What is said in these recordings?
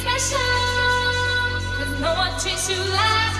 special. cause no one treats you like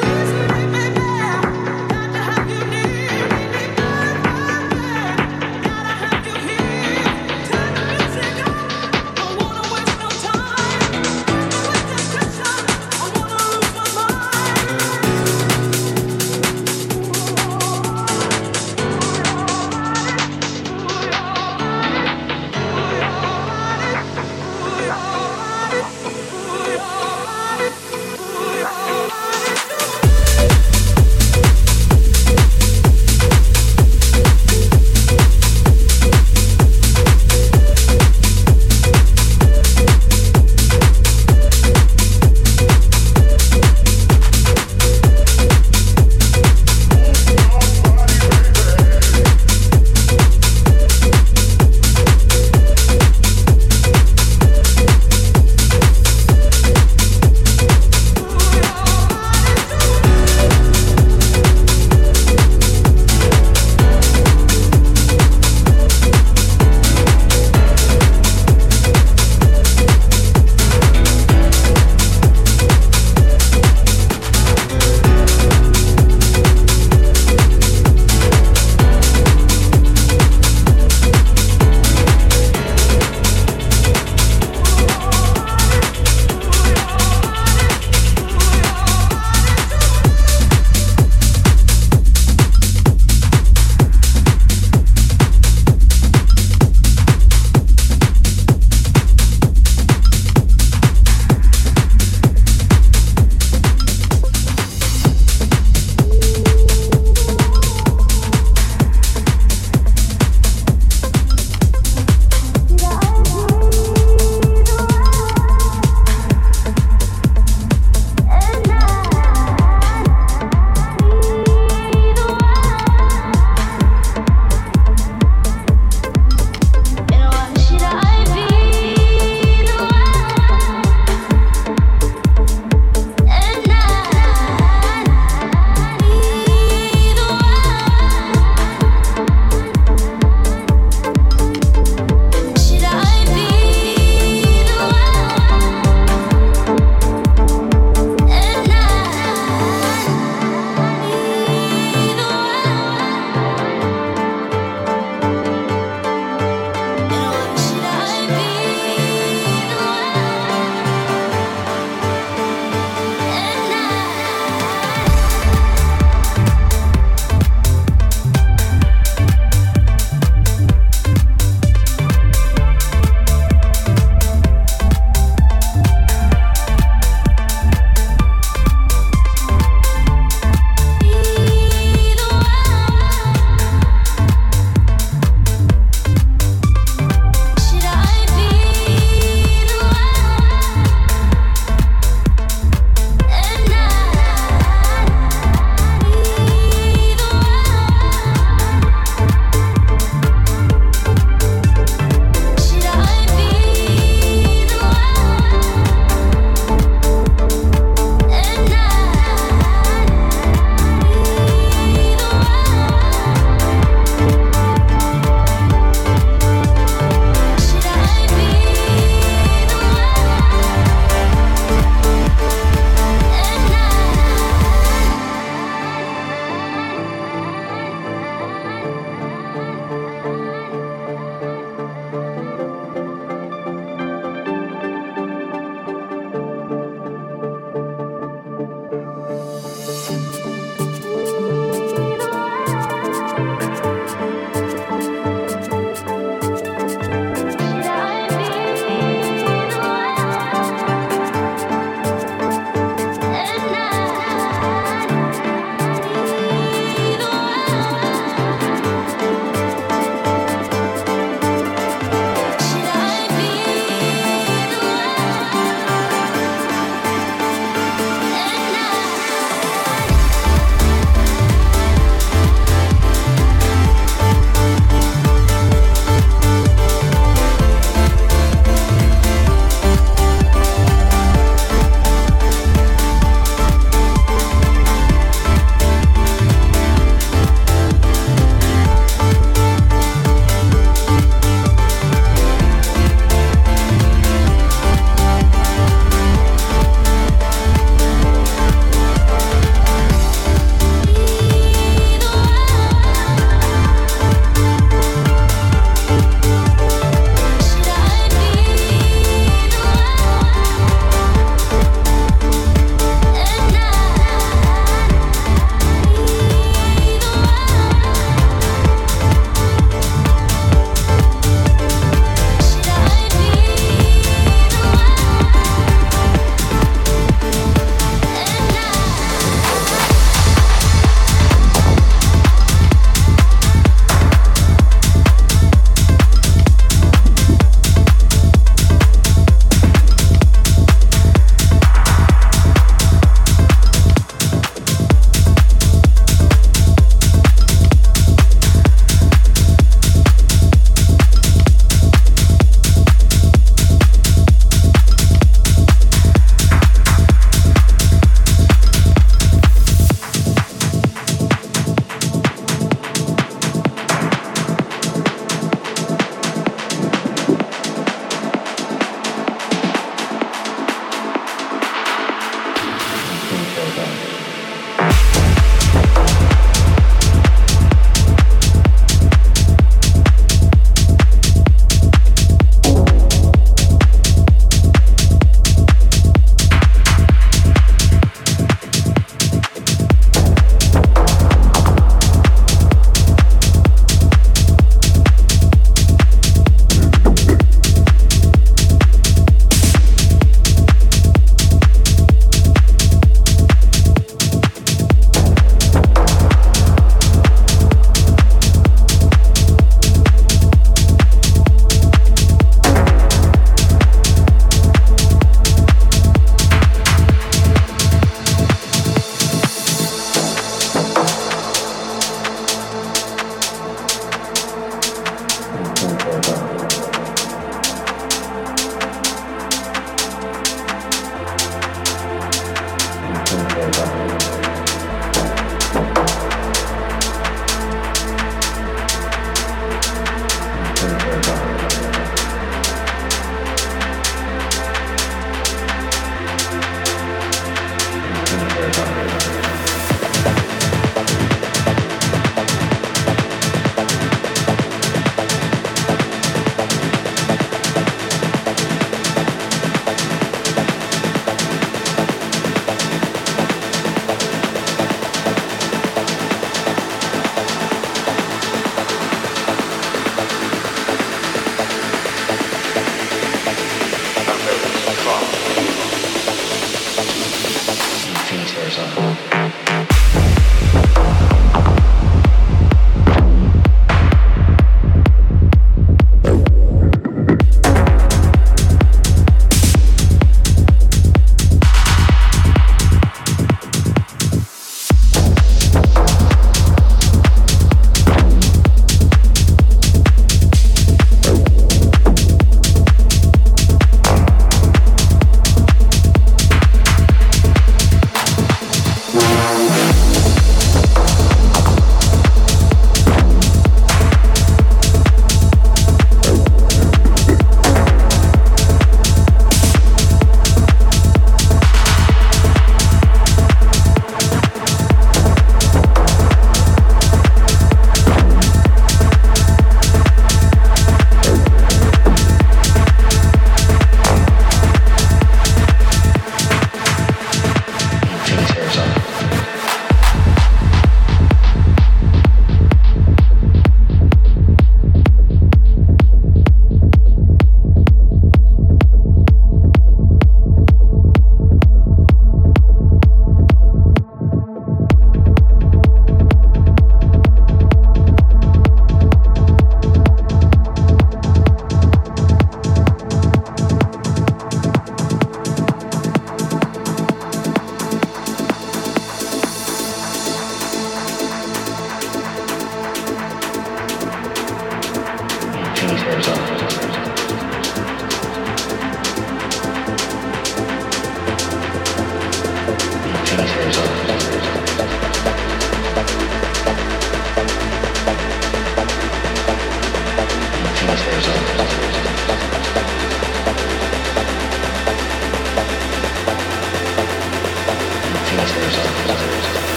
or something.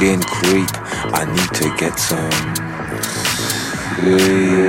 Skin creep. I need to get some sleep.